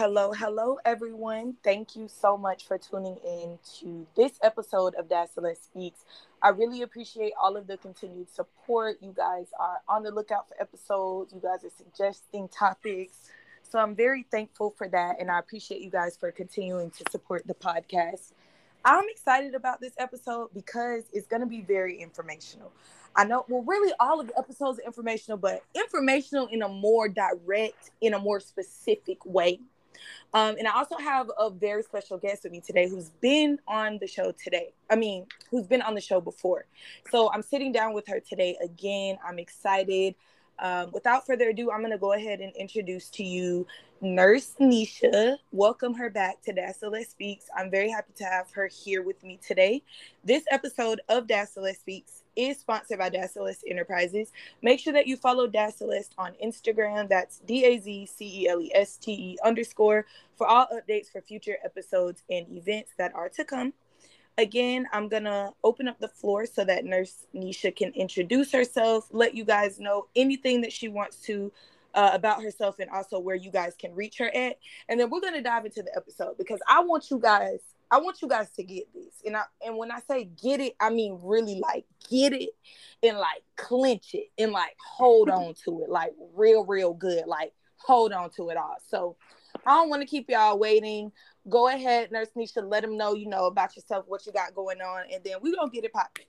Hello, hello, everyone. Thank you so much for tuning in to this episode of Dazceleste Speaks. I really appreciate all of the continued support. You guys are on the lookout for episodes, you guys are suggesting topics. So I'm very thankful for that. And I appreciate you guys for continuing to support the podcast. I'm excited about this episode because it's going to be very informational. I know, well, really, all of the episodes are informational, but informational in a more direct, in a more specific way. Um, and I also have a very special guest with me today who's been on the show today. I mean, who's been on the show before. So I'm sitting down with her today again. I'm excited. Um, without further ado, I'm going to go ahead and introduce to you Nurse Neshia. Welcome her back to Dazceleste Speaks. I'm very happy to have her here with me today. This episode of Dazceleste Speaks is sponsored by Dazceleste Enterprises. Make sure that you follow Dazceleste on Instagram. That's D A Z C E L E S T E underscore for all updates for future episodes and events that are to come. Again, I'm going to open up the floor so that Nurse Neshia can introduce herself, let you guys know anything that she wants to uh, about herself and also where you guys can reach her at. And then we're going to dive into the episode because I want you guys I want you guys to get this. And I and when I say get it, I mean really like get it and like clench it and like hold on to it like real real good. Like hold on to it all. So I don't want to keep y'all waiting. Go ahead, Nurse Neshia, let them know you know about yourself, what you got going on, and then we're gonna get it popping.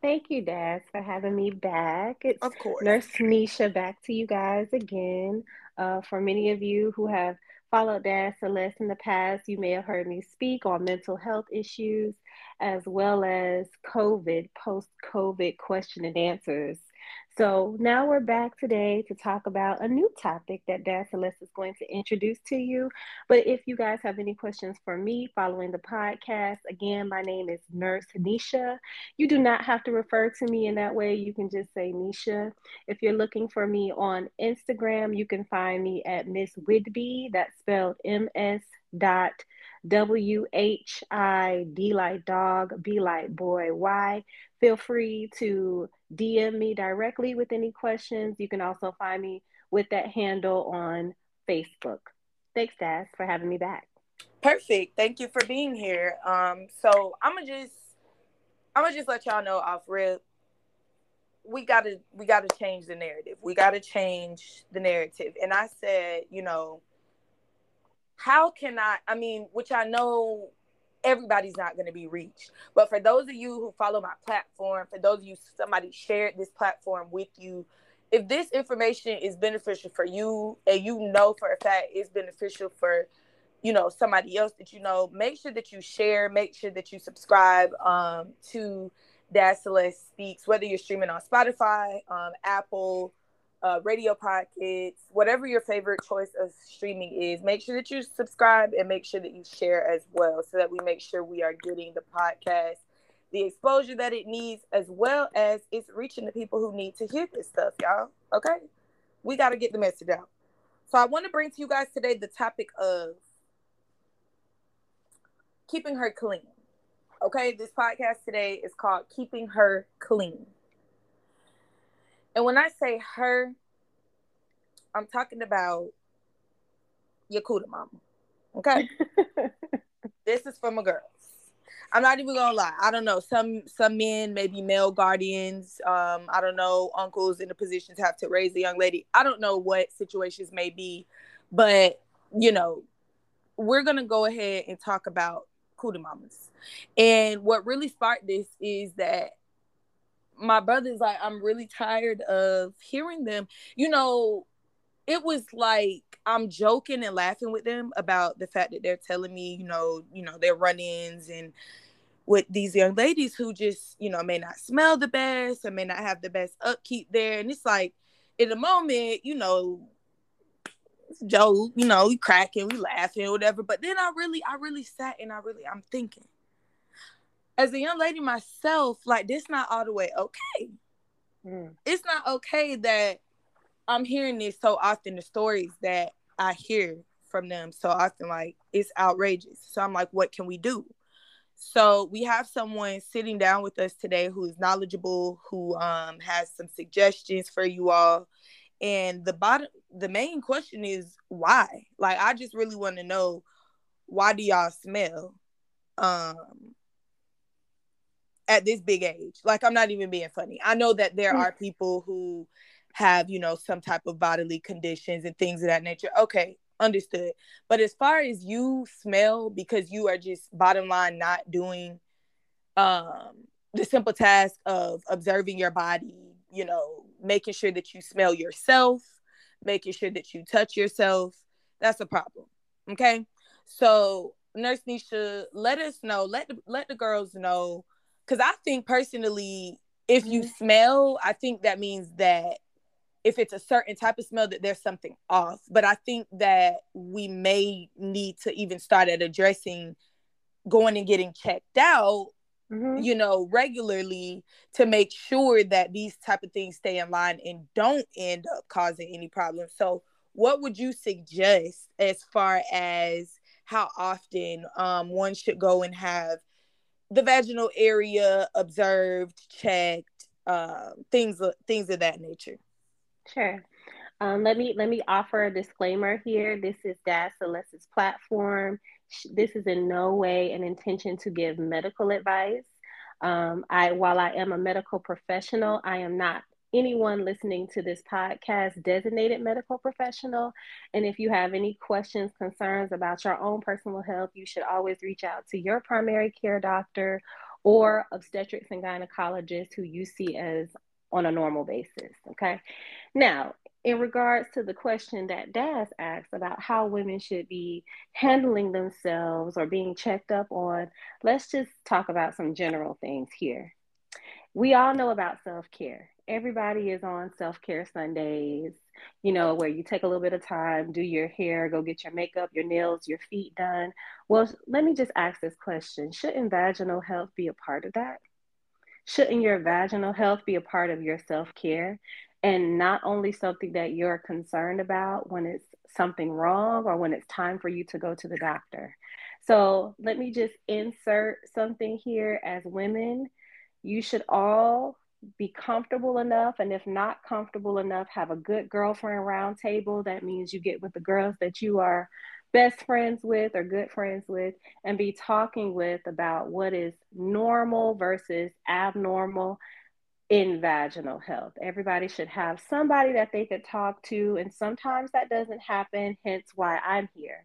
Thank you, Daz, for having me back. It's of course. Nurse Neshia back to you guys again. Uh, for many of you who have followed Daz Celeste in the past, you may have heard me speak on mental health issues as well as COVID, post COVID question and answers. So now we're back today to talk about a new topic that Daz Celeste is going to introduce to you. But if you guys have any questions for me following the podcast, again, my name is Nurse Neshia. You do not have to refer to me in that way. You can just say Neshia. If you're looking for me on Instagram, you can find me at Miss Whidby. That's spelled M S dot W H I D like dog, B like boy, Y. Feel free to DM me directly with any questions. You can also find me with that handle on Facebook. Thanks, Daz, for having me back. Perfect. Thank you for being here. Um, so I'm gonna just I'm gonna just let y'all know off rip. We gotta we gotta change the narrative. We gotta change the narrative. And I said, you know, how can I I mean, which I know everybody's not going to be reached. But for those of you who follow my platform, for those of you somebody shared this platform with you, if this information is beneficial for you and you know for a fact it's beneficial for you know somebody else that you know, make sure that you share, make sure that you subscribe um, to Daz Celeste Speaks, whether you're streaming on Spotify, um, Apple, uh, Radio Pockets, whatever your favorite choice of streaming is. Make sure that you subscribe and make sure that you share as well so that we make sure we are getting the podcast the exposure that it needs as well as it's reaching the people who need to hear this stuff, y'all. Okay? We got to get the message out. So I want to bring to you guys today the topic of keeping her clean. Okay, this podcast today is called Keeping Her Clean. And when I say her, I'm talking about your Kuda mama. Okay. this is for my girls. I'm not even gonna lie. I don't know. Some some men, maybe male guardians. Um, I don't know. Uncles in the positions have to raise the young lady. I don't know what situations may be, but you know, we're gonna go ahead and talk about Kuda mamas. And what really sparked this is that my brother's like, I'm really tired of hearing them. You know, it was like I'm joking and laughing with them about the fact that they're telling me, you know, you know, their run-ins and with these young ladies who just, you know, may not smell the best or may not have the best upkeep there. And it's like in the moment, you know, Joe, you know, we cracking, we laughing, whatever. But then I really, I really sat and I really, I'm thinking, as a young lady myself, like this not all the way okay. Mm. It's not okay that I'm hearing this so often, the stories that I hear from them so often, like it's outrageous. So I'm like, what can we do? So we have someone sitting down with us today who is knowledgeable, who um, has some suggestions for you all. And the bottom the main question is why? Like I just really want to know why do y'all smell um at this big age? Like I'm not even being funny. I know that there are people who have, you know, some type of bodily conditions and things of that nature. Okay, understood. But as far as you smell because you are just bottom line not doing um the simple task of observing your body, you know, making sure that you smell yourself, making sure that you touch yourself, that's a problem. Okay? So, Nurse Neshia, let us know, let the, let the girls know cuz I think personally if you mm-hmm. smell, I think that means that if it's a certain type of smell that there's something off but i think that we may need to even start at addressing going and getting checked out mm-hmm. you know regularly to make sure that these type of things stay in line and don't end up causing any problems so what would you suggest as far as how often um, one should go and have the vaginal area observed checked uh, things things of that nature Sure. Um, let me let me offer a disclaimer here. This is Daz Celeste's platform. This is in no way an intention to give medical advice. Um, I while I am a medical professional, I am not anyone listening to this podcast designated medical professional. And if you have any questions, concerns about your own personal health, you should always reach out to your primary care doctor or obstetrics and gynecologist who you see as on a normal basis. Okay. Now, in regards to the question that Daz asked about how women should be handling themselves or being checked up on, let's just talk about some general things here. We all know about self care. Everybody is on self care Sundays, you know, where you take a little bit of time, do your hair, go get your makeup, your nails, your feet done. Well, let me just ask this question Shouldn't vaginal health be a part of that? Shouldn't your vaginal health be a part of your self care and not only something that you're concerned about when it's something wrong or when it's time for you to go to the doctor? So let me just insert something here as women. You should all be comfortable enough and if not comfortable enough have a good girlfriend roundtable that means you get with the girls that you are best friends with or good friends with and be talking with about what is normal versus abnormal in vaginal health. Everybody should have somebody that they could talk to, and sometimes that doesn't happen, hence why I'm here.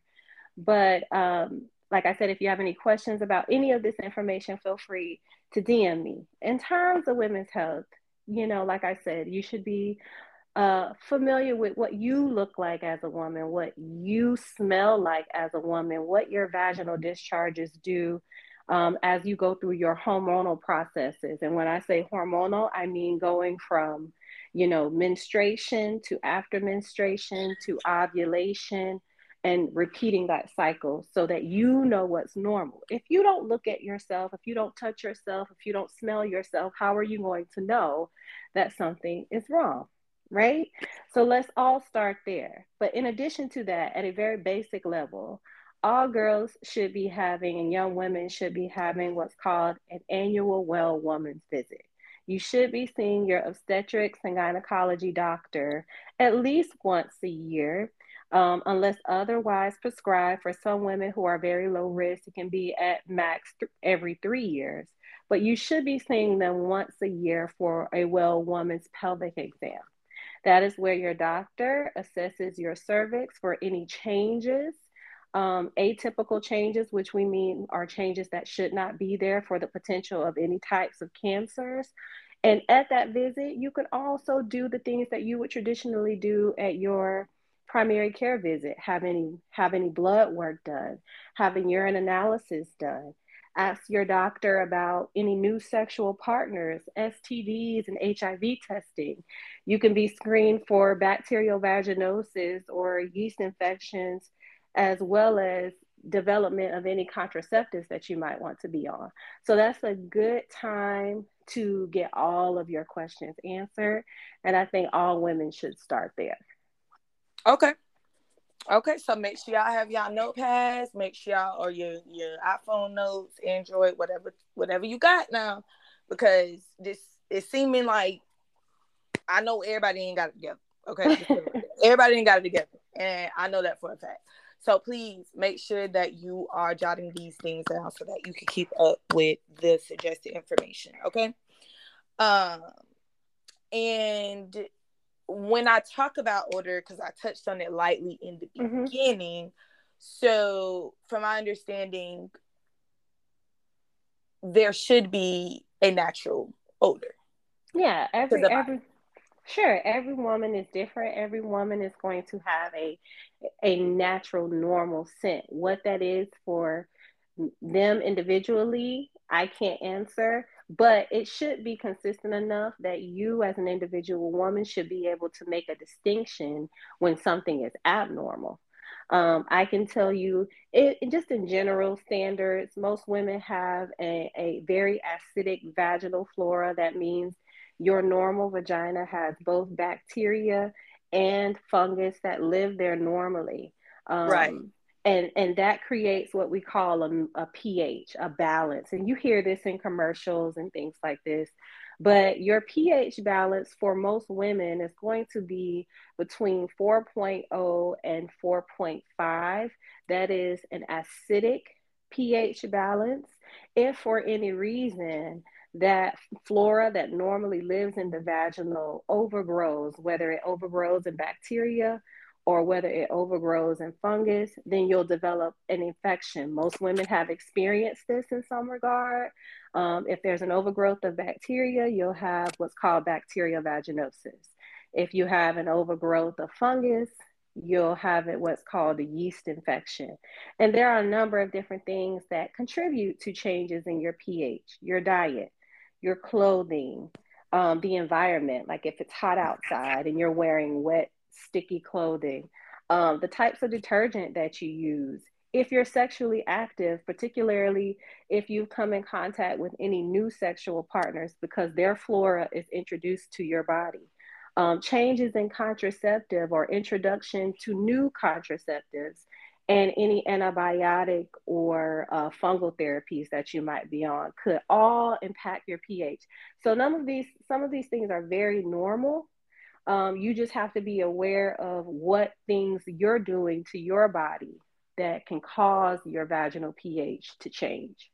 But um, like I said, if you have any questions about any of this information, feel free to DM me. In terms of women's health, you know, like I said, you should be uh, familiar with what you look like as a woman, what you smell like as a woman, what your vaginal discharges do um, as you go through your hormonal processes. And when I say hormonal, I mean going from, you know, menstruation to after menstruation to ovulation and repeating that cycle so that you know what's normal. If you don't look at yourself, if you don't touch yourself, if you don't smell yourself, how are you going to know that something is wrong? right? So let's all start there. But in addition to that, at a very basic level, all girls should be having and young women should be having what's called an annual well woman's visit. You should be seeing your obstetrics and gynecology doctor at least once a year, um, unless otherwise prescribed. For some women who are very low risk, it can be at max th- every three years. But you should be seeing them once a year for a well woman's pelvic exam. That is where your doctor assesses your cervix for any changes, um, atypical changes, which we mean are changes that should not be there for the potential of any types of cancers. And at that visit, you can also do the things that you would traditionally do at your primary care visit, have any have any blood work done, having urine analysis done, ask your doctor about any new sexual partners, STDs, and HIV testing. You can be screened for bacterial vaginosis or yeast infections, as well as development of any contraceptives that you might want to be on. So that's a good time to get all of your questions answered. And I think all women should start there. Okay. Okay, so make sure y'all have y'all notepads. Make sure y'all or your your iPhone notes, Android, whatever whatever you got now, because this is seeming like I know everybody ain't got it together. Okay, everybody ain't got it together, and I know that for a fact. So please make sure that you are jotting these things down so that you can keep up with the suggested information. Okay. Um, and when I talk about order, because I touched on it lightly in the mm-hmm. beginning, so from my understanding, there should be a natural odor. Yeah, every every sure every woman is different. Every woman is going to have a a natural normal scent. What that is for them individually, I can't answer, but it should be consistent enough that you as an individual woman should be able to make a distinction when something is abnormal. Um, I can tell you, it, just in general standards, most women have a, a very acidic vaginal flora. That means your normal vagina has both bacteria and fungus that live there normally. Um, right. And, and that creates what we call a, a pH, a balance. And you hear this in commercials and things like this. But your pH balance for most women is going to be between 4.0 and 4.5. That is an acidic pH balance. If for any reason that flora that normally lives in the vaginal overgrows, whether it overgrows in bacteria or whether it overgrows in fungus, then you'll develop an infection. Most women have experienced this in some regard. Um, if there's an overgrowth of bacteria, you'll have what's called bacterial vaginosis. If you have an overgrowth of fungus, you'll have it what's called a yeast infection. And there are a number of different things that contribute to changes in your pH, your diet, your clothing, um, the environment, like if it's hot outside and you're wearing wet, sticky clothing, um, the types of detergent that you use, if you're sexually active, particularly if you've come in contact with any new sexual partners because their flora is introduced to your body. Um, changes in contraceptive or introduction to new contraceptives and any antibiotic or uh, fungal therapies that you might be on could all impact your pH. So none of these, some of these things are very normal. Um, you just have to be aware of what things you're doing to your body that can cause your vaginal pH to change.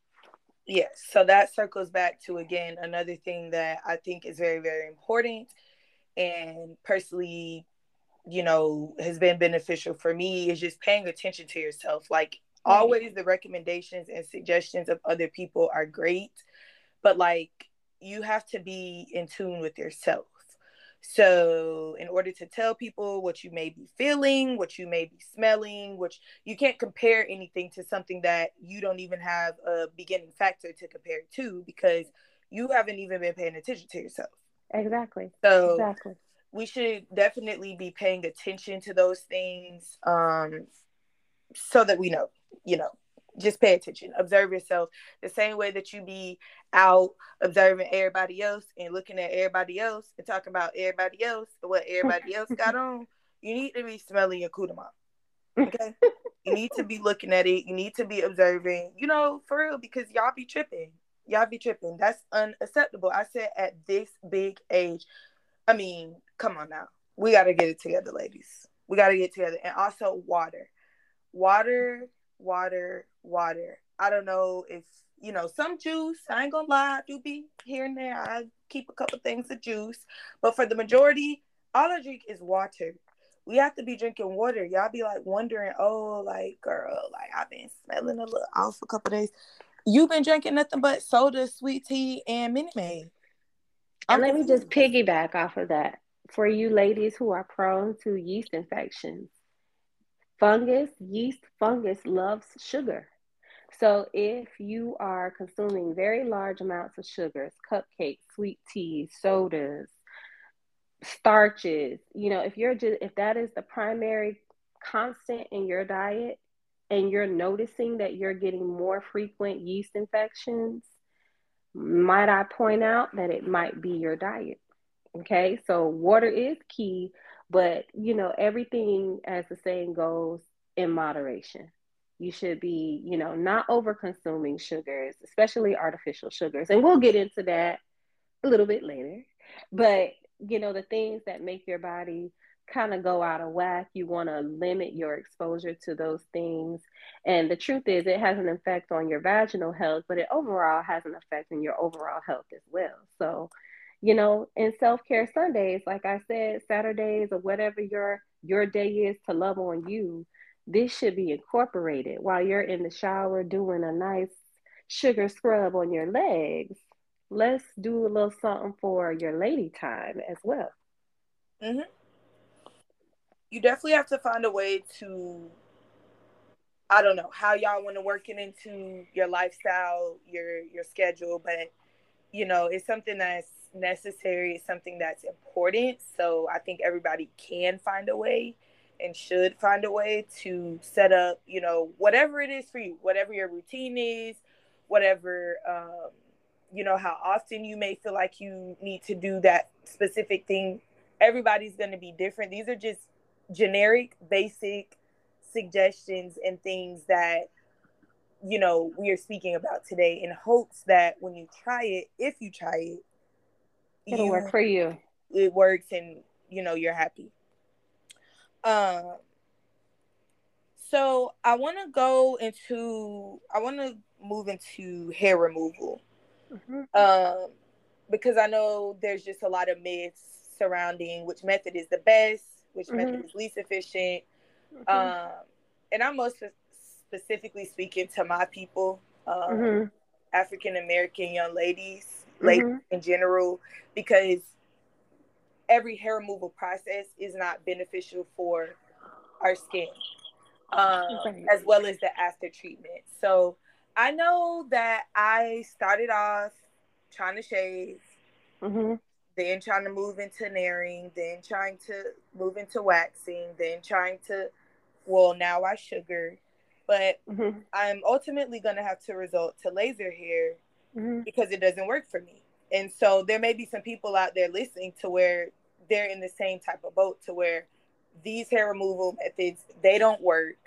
Yes, so that circles back to again another thing that I think is very, very important. And personally, you know, has been beneficial for me is just paying attention to yourself. Like, always the recommendations and suggestions of other people are great, but like, you have to be in tune with yourself. So, in order to tell people what you may be feeling, what you may be smelling, which you can't compare anything to something that you don't even have a beginning factor to compare to because you haven't even been paying attention to yourself. Exactly. So, exactly. we should definitely be paying attention to those things um, so that we know, you know, just pay attention. Observe yourself the same way that you be out observing everybody else and looking at everybody else and talking about everybody else and what everybody else got on you need to be smelling your kudama okay? You need to be looking at it. You need to be observing you know for real because y'all be tripping. Y'all be tripping. That's unacceptable. I said at this big age i mean come on now. We got to get it together ladies. We got to get together. And also water. Water water, water. I don't know if you know some juice. I ain't gonna lie, I do be here and there. I keep a couple things of juice, but for the majority, all I drink is water. We have to be drinking water. Y'all be like wondering, oh, like girl, like I've been smelling a little off a couple days. You've been drinking nothing but soda, sweet tea, and Minute Maid. And let me just piggyback off of that. For you ladies who are prone to yeast infections, Fungus, yeast fungus loves sugar. So if you are consuming very large amounts of sugars, cupcakes, sweet teas, sodas, starches, you know, if you're just if that is the primary constant in your diet and you're noticing that you're getting more frequent yeast infections, might I point out that it might be your diet. Okay? So water is key, but you know, everything, as the saying goes, in moderation. You should be, you know, not over consuming sugars, especially artificial sugars. And we'll get into that a little bit later. But, you know, the things that make your body kind of go out of whack. You want to limit your exposure to those things. And the truth is, it has an effect on your vaginal health, but it overall has an effect on your overall health as well. So, you know, in self care Sundays, like I said, Saturdays or whatever your your day is to love on you, this should be incorporated while you're in the shower doing a nice sugar scrub on your legs. Let's do a little something for your lady time as well. Mm-hmm you definitely have to find a way to I don't know how y'all want to work it into your lifestyle, your your schedule, but you know, it's something that's necessary, it's something that's important. So I think everybody can find a way and should find a way to set up, you know, whatever it is for you, whatever your routine is, whatever um, you know, how often you may feel like you need to do that specific thing. Everybody's going to be different. These are just generic, basic suggestions and things that you know we are speaking about today in hopes that when you try it, if you try it, it'll you, work for you. It works and you know you're happy. Um so I want to go into I want to move into hair removal. Mm-hmm. Um because I know there's just a lot of myths surrounding which method is the best which mm-hmm. method is least efficient. Mm-hmm. Um, and I'm most specifically speaking to my people, um, mm-hmm. African American young ladies, ladies mm-hmm. in general, because every hair removal process is not beneficial for our skin, um, as well as the after treatment. So I know that I started off trying to shave. Mm-hmm then trying to move into nairing, then trying to move into waxing, then trying to, well, now I sugar. But mm-hmm. I'm ultimately going to have to resort to laser hair mm-hmm. because it doesn't work for me. And so there may be some people out there listening to where they're in the same type of boat to where these hair removal methods they don't work.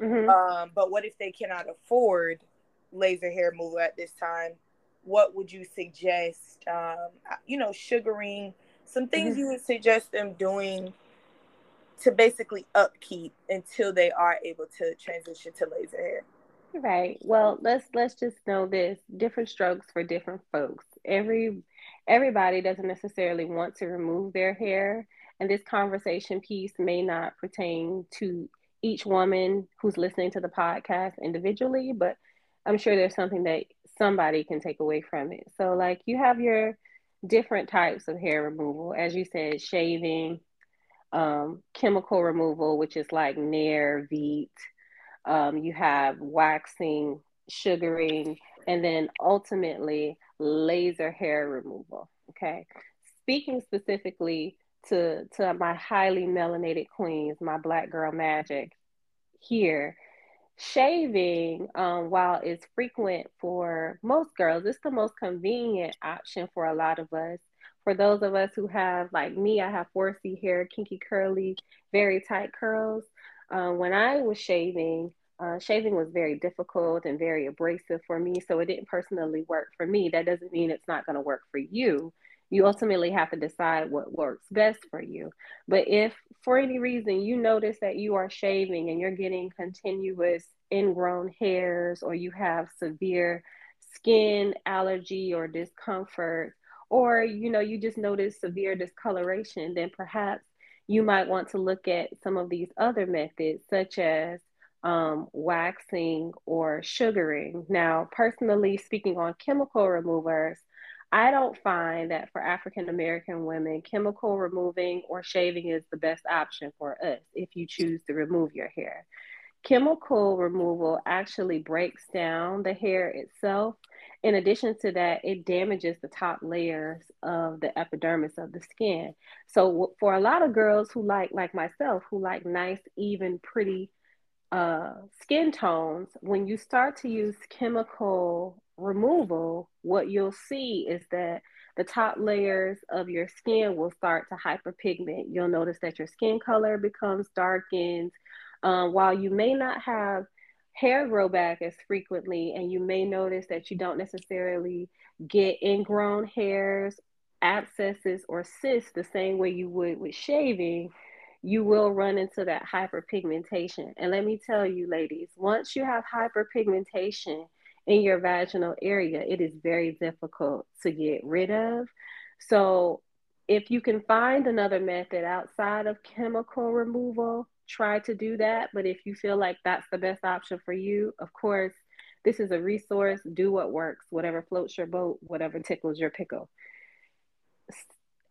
Mm-hmm. Um, but what if they cannot afford laser hair removal at this time? what would you suggest? Um, you know, sugaring, some things mm-hmm. you would suggest them doing to basically upkeep until they are able to transition to laser hair. Right. Well, let's let's just know this: different strokes for different folks. Every everybody doesn't necessarily want to remove their hair, and this conversation piece may not pertain to each woman who's listening to the podcast individually, but I'm sure there's something that somebody can take away from it. So, like, you have your different types of hair removal, as you said, shaving, um, chemical removal, which is like Nair, Veet. Um, you have waxing, sugaring, and then ultimately laser hair removal. Okay. Speaking specifically to, to my highly melanated queens, my black girl magic here, shaving, um, while it's frequent for most girls, it's the most convenient option for a lot of us. For those of us who have, like me, I have 4C hair, kinky, curly, very tight curls. Uh, when I was shaving, uh, shaving was very difficult and very abrasive for me, so it didn't personally work for me. That doesn't mean it's not going to work for you you ultimately have to decide what works best for you. But if for any reason you notice that you are shaving and you're getting continuous ingrown hairs or you have severe skin allergy or discomfort or you know you just notice severe discoloration then perhaps you might want to look at some of these other methods such as um, waxing or sugaring now personally speaking on chemical removers I don't find that for African American women, chemical removing or shaving is the best option for us if you choose to remove your hair. Chemical removal actually breaks down the hair itself. In addition to that, it damages the top layers of the epidermis of the skin. So, for a lot of girls who like, like myself, who like nice, even, pretty uh, skin tones, when you start to use chemical removal, what you'll see is that the top layers of your skin will start to hyperpigment. You'll notice that your skin color becomes darkened. Um, while you may not have hair grow back as frequently, and you may notice that you don't necessarily get ingrown hairs, abscesses, or cysts the same way you would with shaving, you will run into that hyperpigmentation. And let me tell you, ladies, once you have hyperpigmentation in your vaginal area, it is very difficult to get rid of. So, if you can find another method outside of chemical removal, try to do that. But if you feel like that's the best option for you, of course, this is a resource. Do what works, whatever floats your boat, whatever tickles your pickle.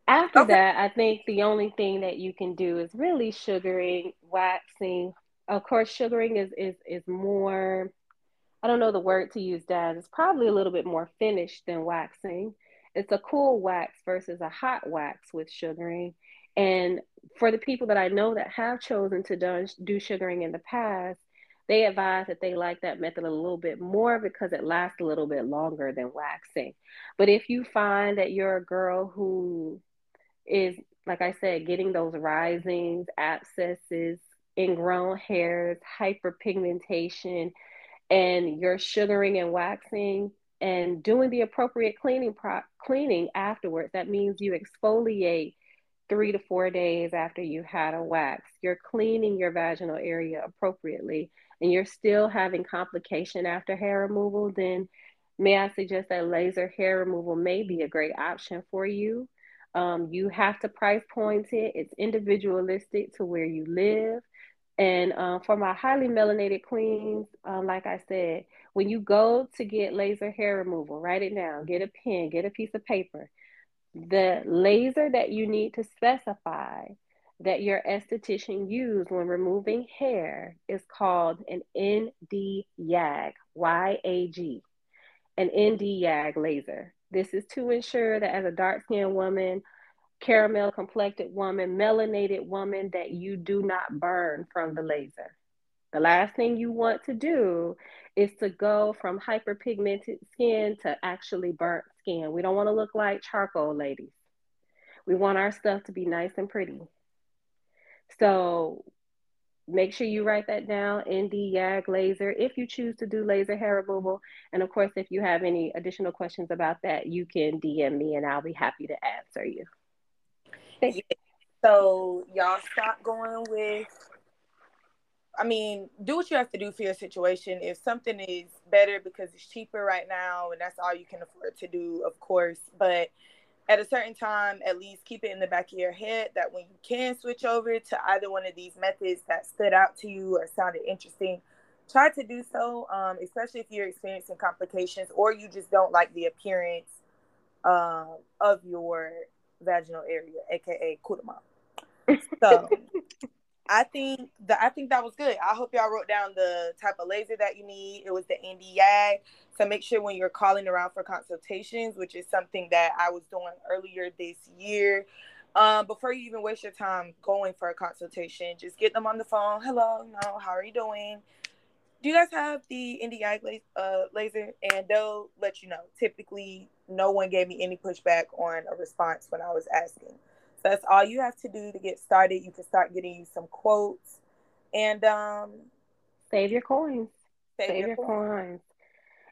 After okay. that, I think the only thing that you can do is really sugaring, waxing. Of course, sugaring is is is more. I don't know the word to use, Daz. It's probably a little bit more finished than waxing. It's a cool wax versus a hot wax with sugaring. And for the people that I know that have chosen to do, do sugaring in the past, they advise that they like that method a little bit more because it lasts a little bit longer than waxing. But if you find that you're a girl who is, like I said, getting those risings, abscesses, ingrown hairs, hyperpigmentation, and you're sugaring and waxing and doing the appropriate cleaning pro- cleaning afterwards, that means you exfoliate three to four days after you had a wax. You're cleaning your vaginal area appropriately and you're still having complication after hair removal, then may I suggest that laser hair removal may be a great option for you. Um, you have to price point it. It's individualistic to where you live. And uh, for my highly melanated queens, um, like I said, when you go to get laser hair removal, write it down, get a pen, get a piece of paper. The laser that you need to specify that your esthetician used when removing hair is called an ND YAG, Y A G, an ND YAG laser. This is to ensure that as a dark skinned woman, caramel complected woman, melanated woman, that you do not burn from the laser. The last thing you want to do is to go from hyperpigmented skin to actually burnt skin. We don't want to look like charcoal ladies. We want our stuff to be nice and pretty. So make sure you write that down ND YAG laser if you choose to do laser hair removal. And of course, if you have any additional questions about that, you can DM me and I'll be happy to answer you. Thank you. So y'all stop going with I mean, do what you have to do for your situation. If something is better because it's cheaper right now and that's all you can afford to do, of course. But at a certain time, at least keep it in the back of your head that when you can switch over to either one of these methods that stood out to you or sounded interesting, try to do so, um, especially if you're experiencing complications or you just don't like the appearance um, of your vaginal area, aka kulama. So I think that I think that was good. I hope y'all wrote down the type of laser that you need. It was the NDI. So make sure when you're calling around for consultations, which is something that I was doing earlier this year, um, before you even waste your time going for a consultation, just get them on the phone. Hello, no, how are you doing? Do you guys have the NDI uh, laser? And they'll let you know. Typically, no one gave me any pushback on a response when I was asking. That's all you have to do to get started. You can start getting some quotes and um, save your coins. Save, save your, your coins. coins.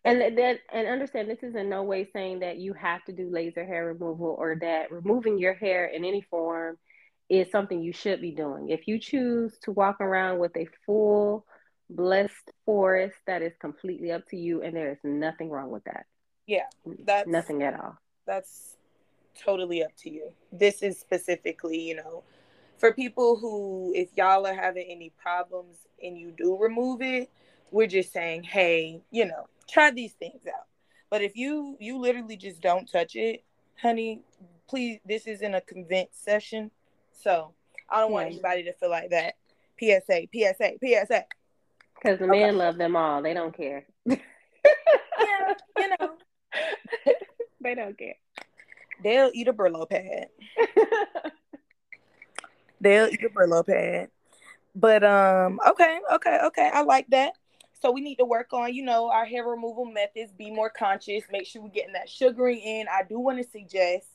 And that and understand this is in no way saying that you have to do laser hair removal or that removing your hair in any form is something you should be doing. If you choose to walk around with a full blessed forest, that is completely up to you and there is nothing wrong with that. Yeah. That's nothing at all. That's totally up to you. This is specifically, you know, for people who, if y'all are having any problems and you do remove it, we're just saying, hey, you know, try these things out. But if you you literally just don't touch it, honey, please, this isn't a convince session. So I don't want anybody to feel like that. PSA, PSA, PSA. Because the men love them all. They don't care. yeah, you know. they don't care. They'll eat a Brillo pad. They'll eat a Brillo pad. But um, okay, okay, okay. I like that. So we need to work on, you know, our hair removal methods, be more conscious, make sure we're getting that sugaring in. I do want to suggest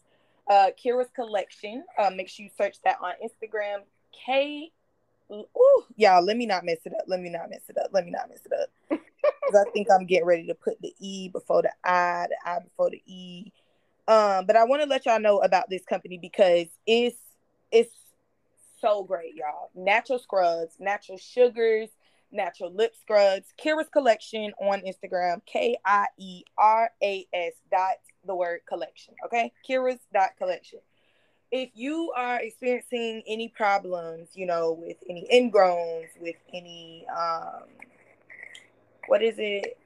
uh Kiera's collection. Uh, make sure you search that on Instagram. K Ooh, y'all, let me not mess it up. Let me not mess it up. Let me not mess it up. Because I think I'm getting ready to put the E before the I, the I before the E. Um, but I want to let y'all know about this company because it's it's so great, y'all. Natural scrubs, natural sugars, natural lip scrubs. Kiera's collection on Instagram, K I E R A S dot the word collection. Okay, Kiera's dot collection. If you are experiencing any problems, you know, with any ingrowns, with any um, what is it?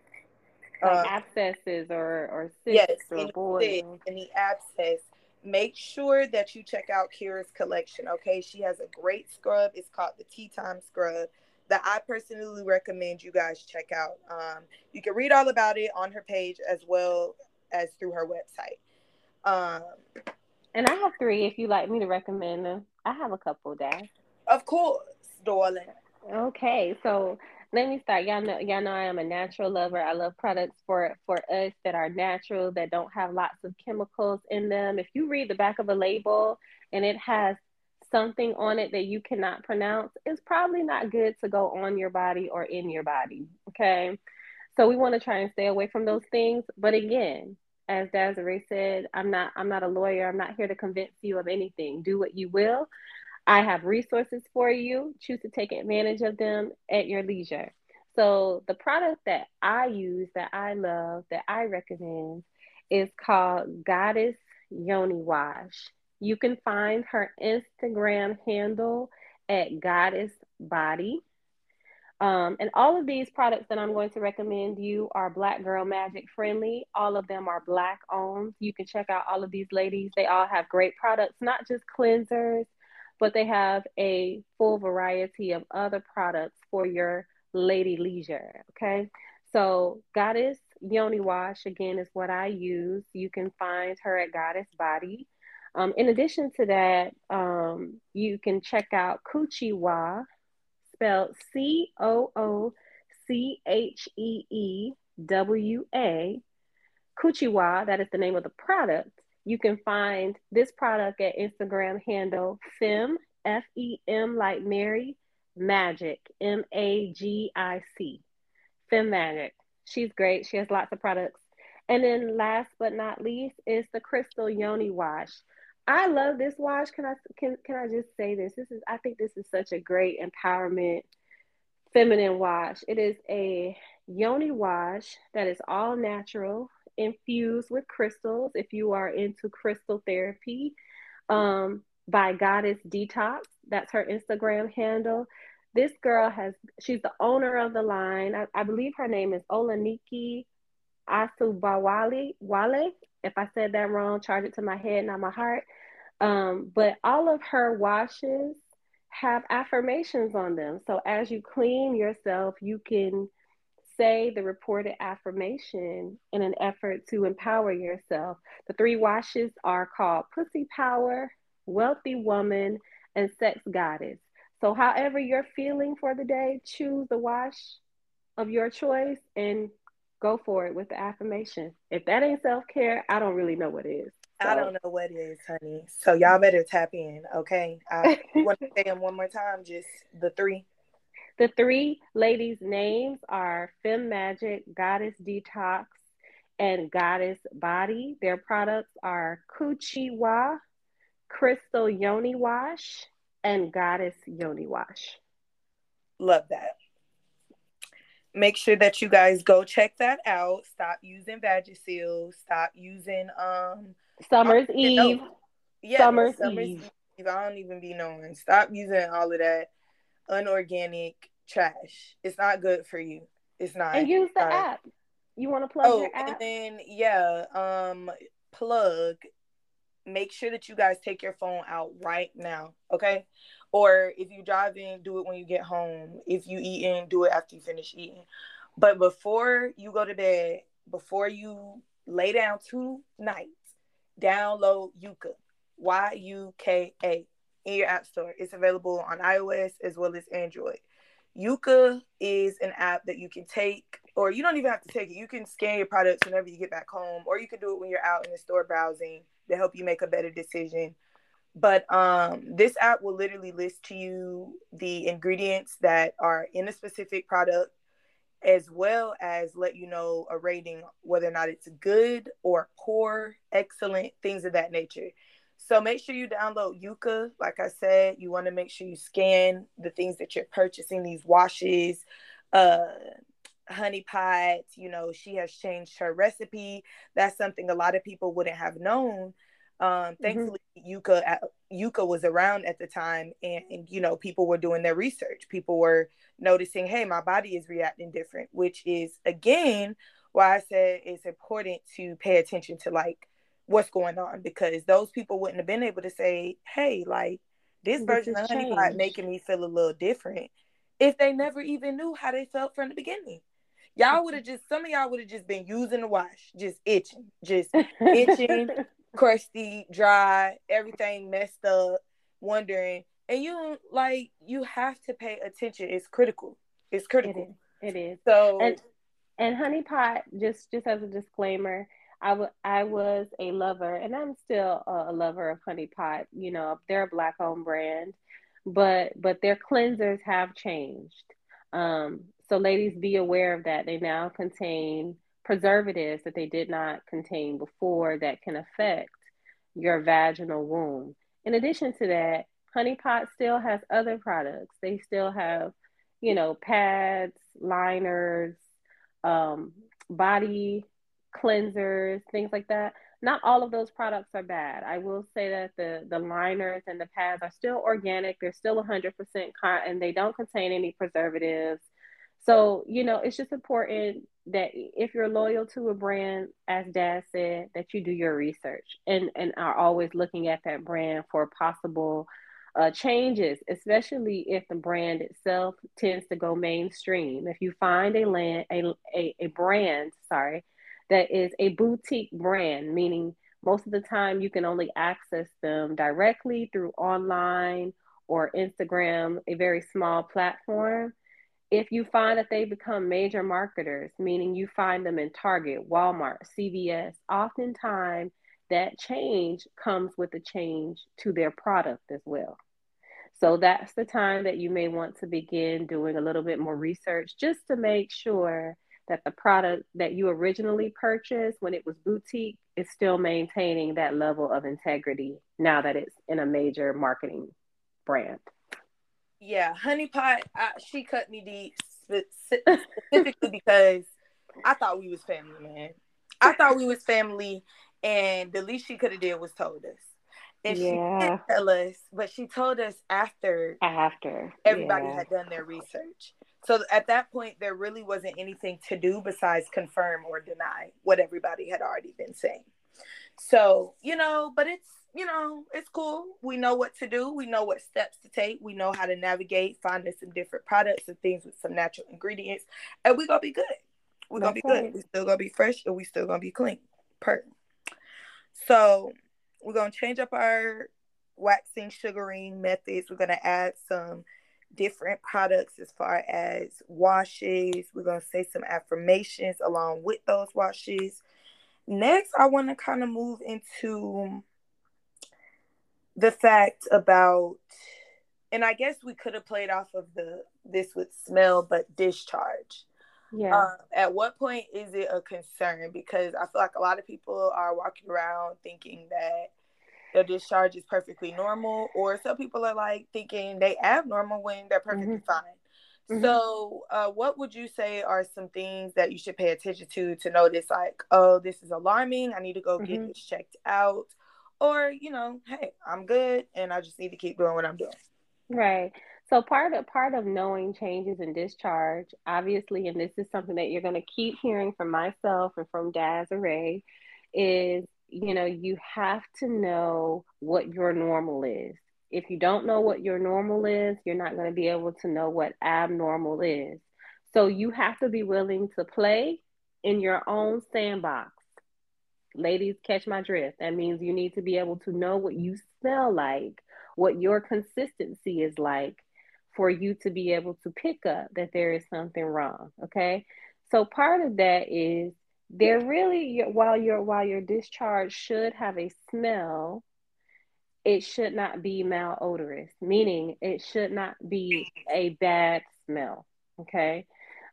Like uh, abscesses or or cysts yes, or boils. Any abscess make sure that you check out Kiera's collection. Okay, she has a great scrub. It's called the Tea Time Scrub that I personally recommend you guys check out. Um, you can read all about it on her page as well as through her website. Um, and I have three if you like me to recommend them. I have a couple, Daz. Of course, darling. Okay, so let me start. Y'all know, y'all know I am a natural lover. I love products for for us that are natural, that don't have lots of chemicals in them. If you read the back of a label and it has something on it that you cannot pronounce, it's probably not good to go on your body or in your body. Okay, so we want to try and stay away from those things. But again, as Desiree said, I'm not I'm not a lawyer. I'm not here to convince you of anything. Do what you will. I have resources for you. Choose to take advantage of them at your leisure. So, the product that I use, that I love, that I recommend is called Goddess Yoni Wash. You can find her Instagram handle at Goddess Body. Um, and all of these products that I'm going to recommend you are Black Girl Magic friendly. All of them are Black owned. You can check out all of these ladies. They all have great products, not just cleansers, but they have a full variety of other products for your lady leisure. Okay. So, Goddess Yoni Wash, again, is what I use. You can find her at Goddess Body. Um, in addition to that, um, you can check out Coocheewa, spelled C O O C H E E W A. Coocheewa, that is the name of the product. You can find this product at Instagram handle Fem, F E M like Mary, Magic, M A G I C. Fem Magic. She's great. She has lots of products. And then last but not least is the Crystal Yoni Wash. I love this wash. Can I can can I just say this? This is I think this is such a great empowerment feminine wash. It is a yoni wash that is all natural infused with crystals if you are into crystal therapy um, by Goddess Detox. That's her Instagram handle. This girl has, she's the owner of the line. I, I believe her name is Olaniki Asubawale. Wale. If I said that wrong, charge it to my head, not my heart. Um, but all of her washes have affirmations on them. So as you clean yourself, you can say the reported affirmation in an effort to empower yourself. The three washes are called Pussy Power, Wealthy Woman, and Sex Goddess. So, however you're feeling for the day, choose the wash of your choice and go for it with the affirmation. If that ain't self care, I don't really know what is. So. I don't know what is, honey. So y'all better tap in, okay? I want to say them one more time, just the three. The three ladies' names are Fem Magic, Goddess Detox, and Goddess Body. Their products are Coocheewa, Crystal Yoni Wash, and Goddess Yoni Wash. Love that. Make sure that you guys go check that out. Stop using Vagisil. Stop using um Summer's Eve. Yeah, Summer's, Summer's Eve. Eve. I don't even be knowing. Stop using all of that unorganic trash. It's not good for you. It's not. And use the app. You want to plug oh, your app? and then yeah, um, plug. Make sure that you guys take your phone out right now, okay? Or if you drive in, do it when you get home. If you eating, do it after you finish eating. But before you go to bed, before you lay down tonight, download Yuka, Y U K A, in your app store. It's available on iOS as well as Android. Yuka is an app that you can take, or you don't even have to take it. You can scan your products whenever you get back home, or you can do it when you're out in the store browsing to help you make a better decision. But um, this app will literally list to you the ingredients that are in a specific product, as well as let you know a rating whether or not it's good or poor, excellent, things of that nature. So make sure you download Yuka. Like I said, you want to make sure you scan the things that you're purchasing, these washes, uh, honey pots. You know, she has changed her recipe. That's something a lot of people wouldn't have known. Um, mm-hmm. thankfully, mm-hmm. Yuka Yuka was around at the time, and, and you know, people were doing their research. People were noticing, hey, my body is reacting different, which is again why I said it's important to pay attention to like what's going on because those people wouldn't have been able to say, hey, like this, version of honey pot making me feel a little different if they never even knew how they felt from the beginning. Y'all would have just some of y'all would have just been using the wash, just itching, just itching, crusty, dry, everything messed up, wondering. And you like you have to pay attention. It's critical. It's critical. It is. It is. So and and honey pot, just just as a disclaimer, I, w- I was a lover, and I'm still a lover of Honey Pot. You know, they're a black owned brand, but but their cleansers have changed. Um, so ladies, be aware of that. They now contain preservatives that they did not contain before that can affect your vaginal womb. In addition to that, Honey Pot still has other products. They still have, you know, pads, liners, um, body cleansers, things like that. Not all of those products are bad. I will say that the the liners and the pads are still organic. They're still 100% cotton. They don't contain any preservatives. So, you know, it's just important that if you're loyal to a brand, as Daz said, that you do your research and, and are always looking at that brand for possible uh, changes, especially if the brand itself tends to go mainstream. If you find a land a, a, a brand, sorry, that is a boutique brand, meaning most of the time you can only access them directly through online or Instagram, a very small platform. If you find that they become major marketers, meaning you find them in Target, Walmart, CVS, oftentimes that change comes with a change to their product as well. So that's the time that you may want to begin doing a little bit more research just to make sure that the product that you originally purchased when it was boutique is still maintaining that level of integrity now that it's in a major marketing brand. Yeah, Honey Pot, I, she cut me deep specifically because I thought we was family, man. I thought we was family, and the least she could have did was told us. And yeah. she did tell us, but she told us after after everybody yeah. had done their research. So at that point, there really wasn't anything to do besides confirm or deny what everybody had already been saying. So, you know, but it's, you know, it's cool. We know what to do. We know what steps to take. We know how to navigate finding some different products and things with some natural ingredients. And we're going to be good. We're going to be good. We're still going to be fresh and we still going to be clean. Per. So we're going to change up our waxing, sugaring methods. We're going to add some different products as far as washes. We're going to say some affirmations along with those washes. Next, I want to kind of move into the fact about and I guess we could have played off of the this would smell but discharge. Yeah. Uh, at what point is it a concern? Because I feel like a lot of people are walking around thinking that their discharge is perfectly normal, or some people are like thinking they abnormal when they're perfectly mm-hmm. fine. Mm-hmm. So, uh, what would you say are some things that you should pay attention to to notice, like, oh, this is alarming. I need to go mm-hmm. get this checked out, or you know, hey, I'm good, and I just need to keep doing what I'm doing. Right. So part of part of knowing changes in discharge, obviously, and this is something that you're going to keep hearing from myself and from Daz Array, is you know, you have to know what your normal is. If you don't know what your normal is, you're not going to be able to know what abnormal is. So you have to be willing to play in your own sandbox. Ladies, catch my drift. That means you need to be able to know what you smell like, what your consistency is like for you to be able to pick up that there is something wrong. Okay. So part of that is they're really while your while your discharge should have a smell it should not be malodorous meaning it should not be a bad smell okay?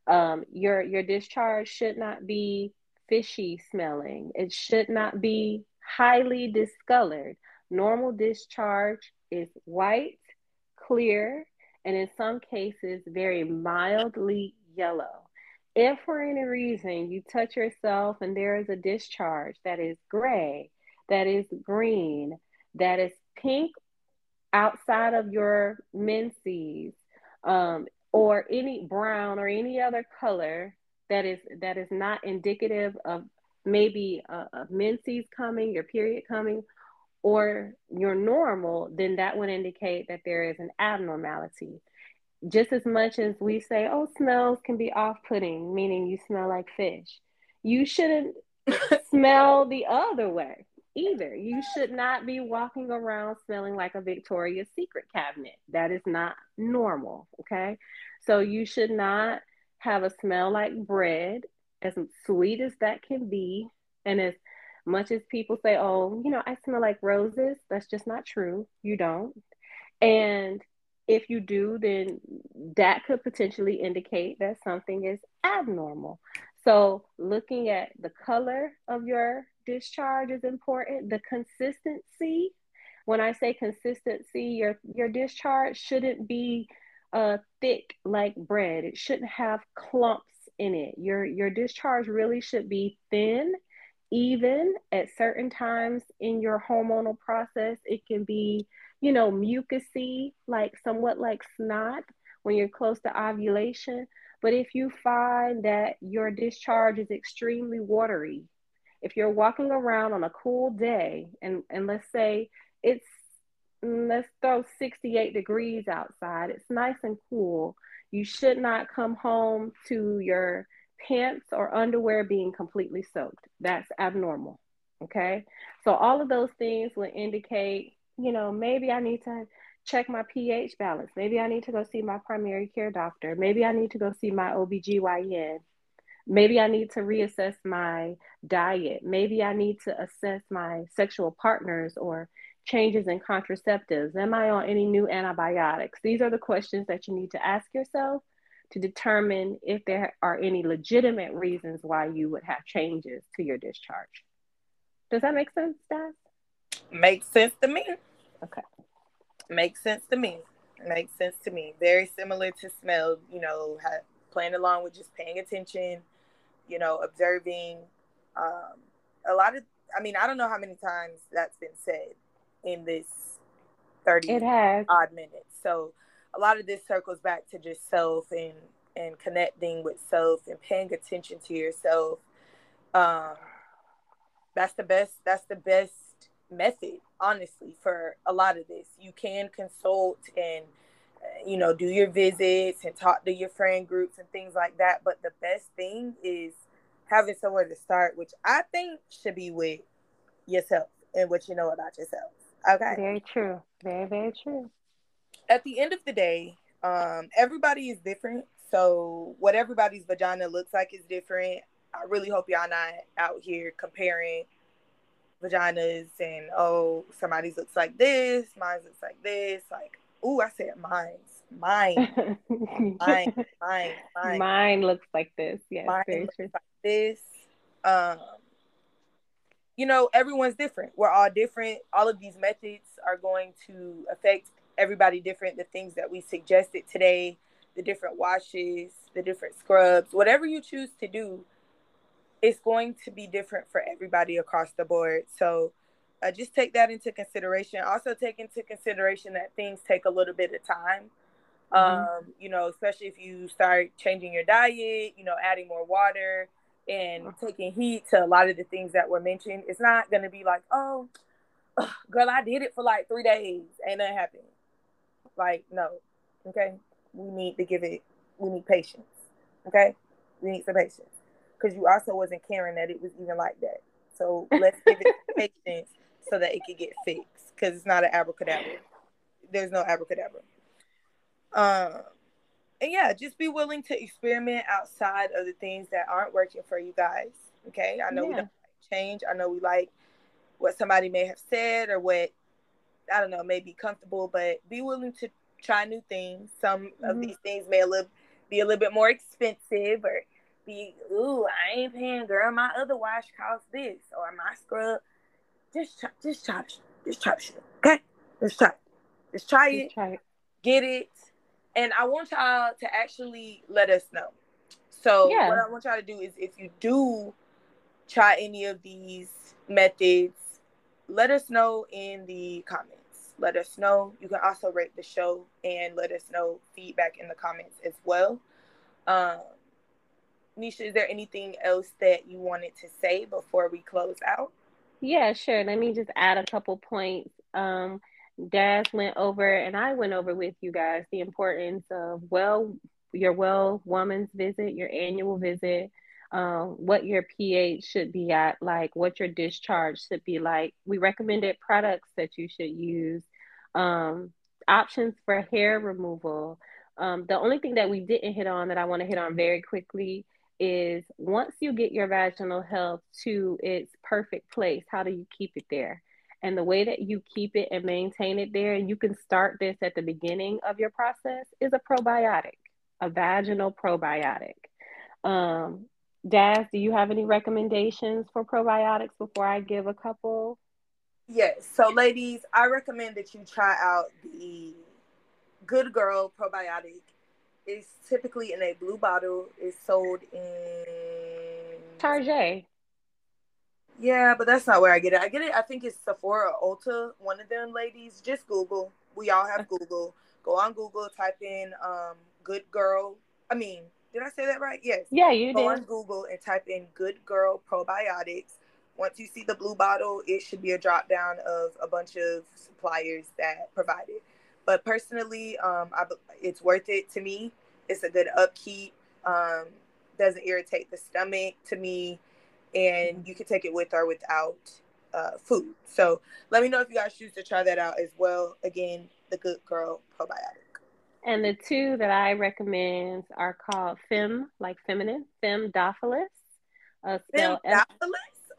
Um, your your discharge should not be fishy smelling. It should not be highly discolored. Normal discharge is white, clear, and in some cases, very mildly yellow. If for any reason you touch yourself and there is a discharge that is gray, that is green, that is pink outside of your menses, um, or any brown or any other color that is that is not indicative of maybe a, a menses coming, your period coming, or your normal, then that would indicate that there is an abnormality. Just as much as we say, oh, smells can be off putting, meaning you smell like fish, you shouldn't smell the other way either. You should not be walking around smelling like a Victoria's Secret cabinet. That is not normal. Okay. So you should not have a smell like bread, as sweet as that can be, and as much as people say, oh, you know, I smell like roses, that's just not true. You don't. And if you do, then that could potentially indicate that something is abnormal. So, looking at the color of your discharge is important. The consistency, when I say consistency, your, your discharge shouldn't be uh, thick like bread. It shouldn't have clumps in it. Your, your discharge really should be thin even at certain times in your hormonal process. It can be, you know, mucousy, like somewhat like snot when you're close to ovulation. But if you find that your discharge is extremely watery, if you're walking around on a cool day and, and let's say it's let's throw 68 degrees outside, it's nice and cool. You should not come home to your pants or underwear being completely soaked. That's abnormal. Okay. So all of those things would indicate, you know, maybe I need to check my pH balance. Maybe I need to go see my primary care doctor. Maybe I need to go see my OBGYN. Maybe I need to reassess my diet. Maybe I need to assess my sexual partners or changes in contraceptives. Am I on any new antibiotics? These are the questions that you need to ask yourself to determine if there are any legitimate reasons why you would have changes to your discharge. Does that make sense, Daz? Makes sense to me. Okay. Makes sense to me. Makes sense to me. Very similar to smell, you know, playing along with just paying attention, you know, observing. Um, a lot of, I mean, I don't know how many times that's been said in this 30 it has. odd minutes. So, a lot of this circles back to just self and and connecting with self and paying attention to yourself um that's the best that's the best method honestly for a lot of this you can consult and you know do your visits and talk to your friend groups and things like that. But the best thing is having somewhere to start which i think should be with yourself and what you know about yourself. Okay? Very true. Very very true. At the end of the day, um, everybody is different. So what everybody's vagina looks like is different. I really hope y'all not out here comparing vaginas and oh somebody's looks like this, mine looks like this. Like, oh, I said mine's. Mine. mine. Mine. Mine. Mine looks like this. Yes, mine looks true. like this. Um, you know, everyone's different. We're all different. All of these methods are going to affect everybody different. The things that we suggested today, the different washes, the different scrubs, whatever you choose to do, it's going to be different for everybody across the board. So uh, just take that into consideration. Also take into consideration that things take a little bit of time. Mm-hmm. Um, you know, especially if you start changing your diet, you know, adding more water and taking heat to a lot of the things that were mentioned. It's not going to be like, oh, girl, I did it for like three days. Ain't nothing happening. Like, no. Okay. We need to give it, we need patience. Okay. We need some patience. Because you also wasn't caring that it was even like that. So let's give it patience so that it could get fixed. Because it's not an abracadabra. There's no abracadabra. Um, and yeah, just be willing to experiment outside of the things that aren't working for you guys. Okay. I know yeah. we don't like change. I know we like what somebody may have said or what I don't know, may be comfortable, but be willing to try new things. Some mm-hmm. of these things may a little, be a little bit more expensive or be, ooh, I ain't paying, girl. My other wash costs this or my scrub. Just try, just try, just the shit. Okay, let's try. It. Let's try it. Try it. Get it. And I want y'all to actually let us know. So yeah. what I want y'all to do is if you do try any of these methods, let us know in the comments. Let us know. You can also rate the show and let us know feedback in the comments as well. Um, Neshia, is there anything else that you wanted to say before we close out? Yeah, sure. Let me just add a couple points. Um, Daz went over, and I went over with you guys the importance of well, your well woman's visit, your annual visit, um, what your pH should be at, like what your discharge should be like. We recommended products that you should use, um, options for hair removal. Um, the only thing that we didn't hit on that I want to hit on very quickly is once you get your vaginal health to its perfect place, how do you keep it there? And the way that you keep it and maintain it there, and you can start this at the beginning of your process, is a probiotic, a vaginal probiotic. Um, Daz, do you have any recommendations for probiotics before I give a couple? Yes. So, ladies, I recommend that you try out the Good Girl probiotic. It's typically in a blue bottle. It's sold in Target. Yeah, but that's not where I get it. I get it. I think it's Sephora Ulta. One of them ladies. Just Google. We all have Google. Go on Google. Type in um, "Good Girl." I mean, did I say that right? Yes. Yeah, you Go did. on Google and type in Good Girl Probiotics. Once you see the blue bottle, it should be a drop down of a bunch of suppliers that provide it. But personally, um, I, it's worth it to me. It's a good upkeep. Um, doesn't irritate the stomach to me, and you can take it with or without uh, food. So let me know if you guys choose to try that out as well. Again, the Good Girl Probiotic. And the two that I recommend are called Fem, like feminine, Femdophilus. Uh, Femdophilus?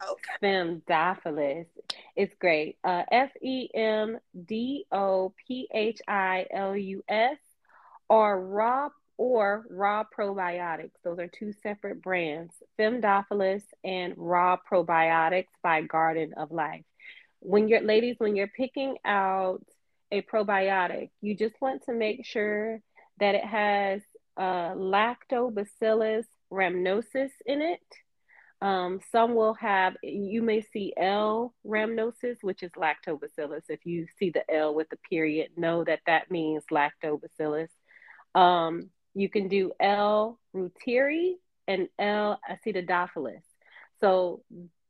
Okay. It's great. Uh, F E M D O P H I L U S or raw or raw probiotics. Those are two separate brands, Femdophilus and raw probiotics by Garden of Life. When you're ladies, when you're picking out a probiotic, you just want to make sure that it has uh, lactobacillus rhamnosus in it. Um, some will have, you may see L rhamnosus, which is lactobacillus. If you see the L with the period, know that that means lactobacillus. Um, you can do L reuteri and L acidophilus. So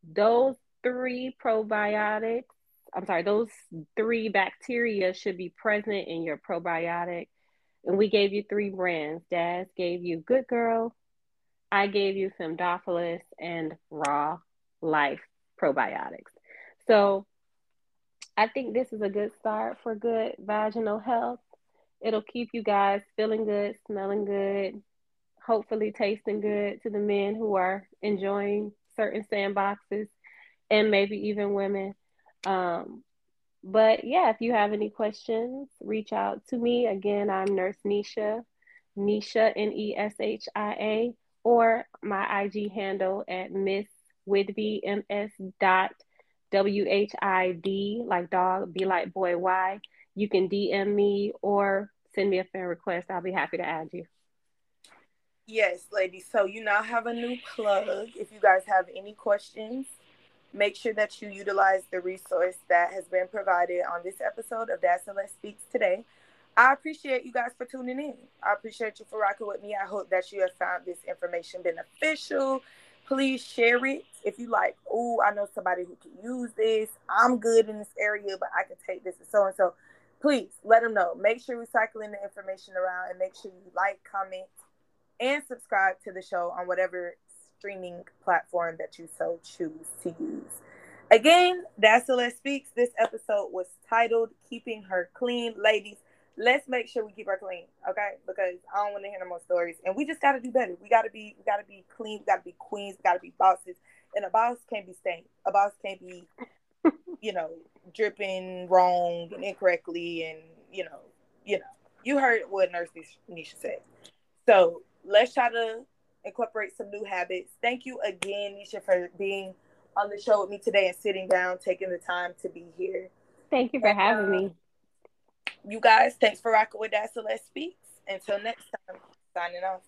those three probiotics I'm sorry, those three bacteria should be present in your probiotic. And we gave you three brands. Daz gave you Good Girl, I gave you Femdophilus and Raw Life probiotics. So I think this is a good start for good vaginal health. It'll keep you guys feeling good, smelling good, hopefully tasting good to the men who are enjoying certain sandboxes and maybe even women. Um, but yeah, if you have any questions, reach out to me. Again, I'm Nurse Neshia, Neshia, N E S H I A, or my IG handle at Miss Whidby, M S dot W H I D, like dog, be like boy, Y. You can DM me or send me a friend request. I'll be happy to add you. Yes, ladies. So you now have a new plug. If you guys have any questions, Make sure that you utilize the resource that has been provided on this episode of Daz Celeste Speaks today. I appreciate you guys for tuning in. I appreciate you for rocking with me. I hope that you have found this information beneficial. Please share it if you like. Oh, I know somebody who can use this. I'm good in this area, but I can take this and so and so. Please let them know. Make sure you're cycling the information around and make sure you like, comment, and subscribe to the show on whatever streaming platform that you so choose to use. Again, Daz Celeste Speaks. This episode was titled Keeping Her Clean. Ladies, let's make sure we keep our clean, okay? Because I don't want to hear no more stories. And we just gotta do better. We gotta be we gotta be clean, we gotta be queens, we gotta be bosses. And a boss can't be stained. A boss can't be, you know, dripping wrong and incorrectly and you know, you know. You heard what Nurse Neshia said. So let's try to incorporate some new habits. Thank you again, Neshia, for being on the show with me today and sitting down, taking the time to be here. Thank you for and, having um, me. You guys, thanks for rocking with Daz Celeste Speaks. Until next time, signing off.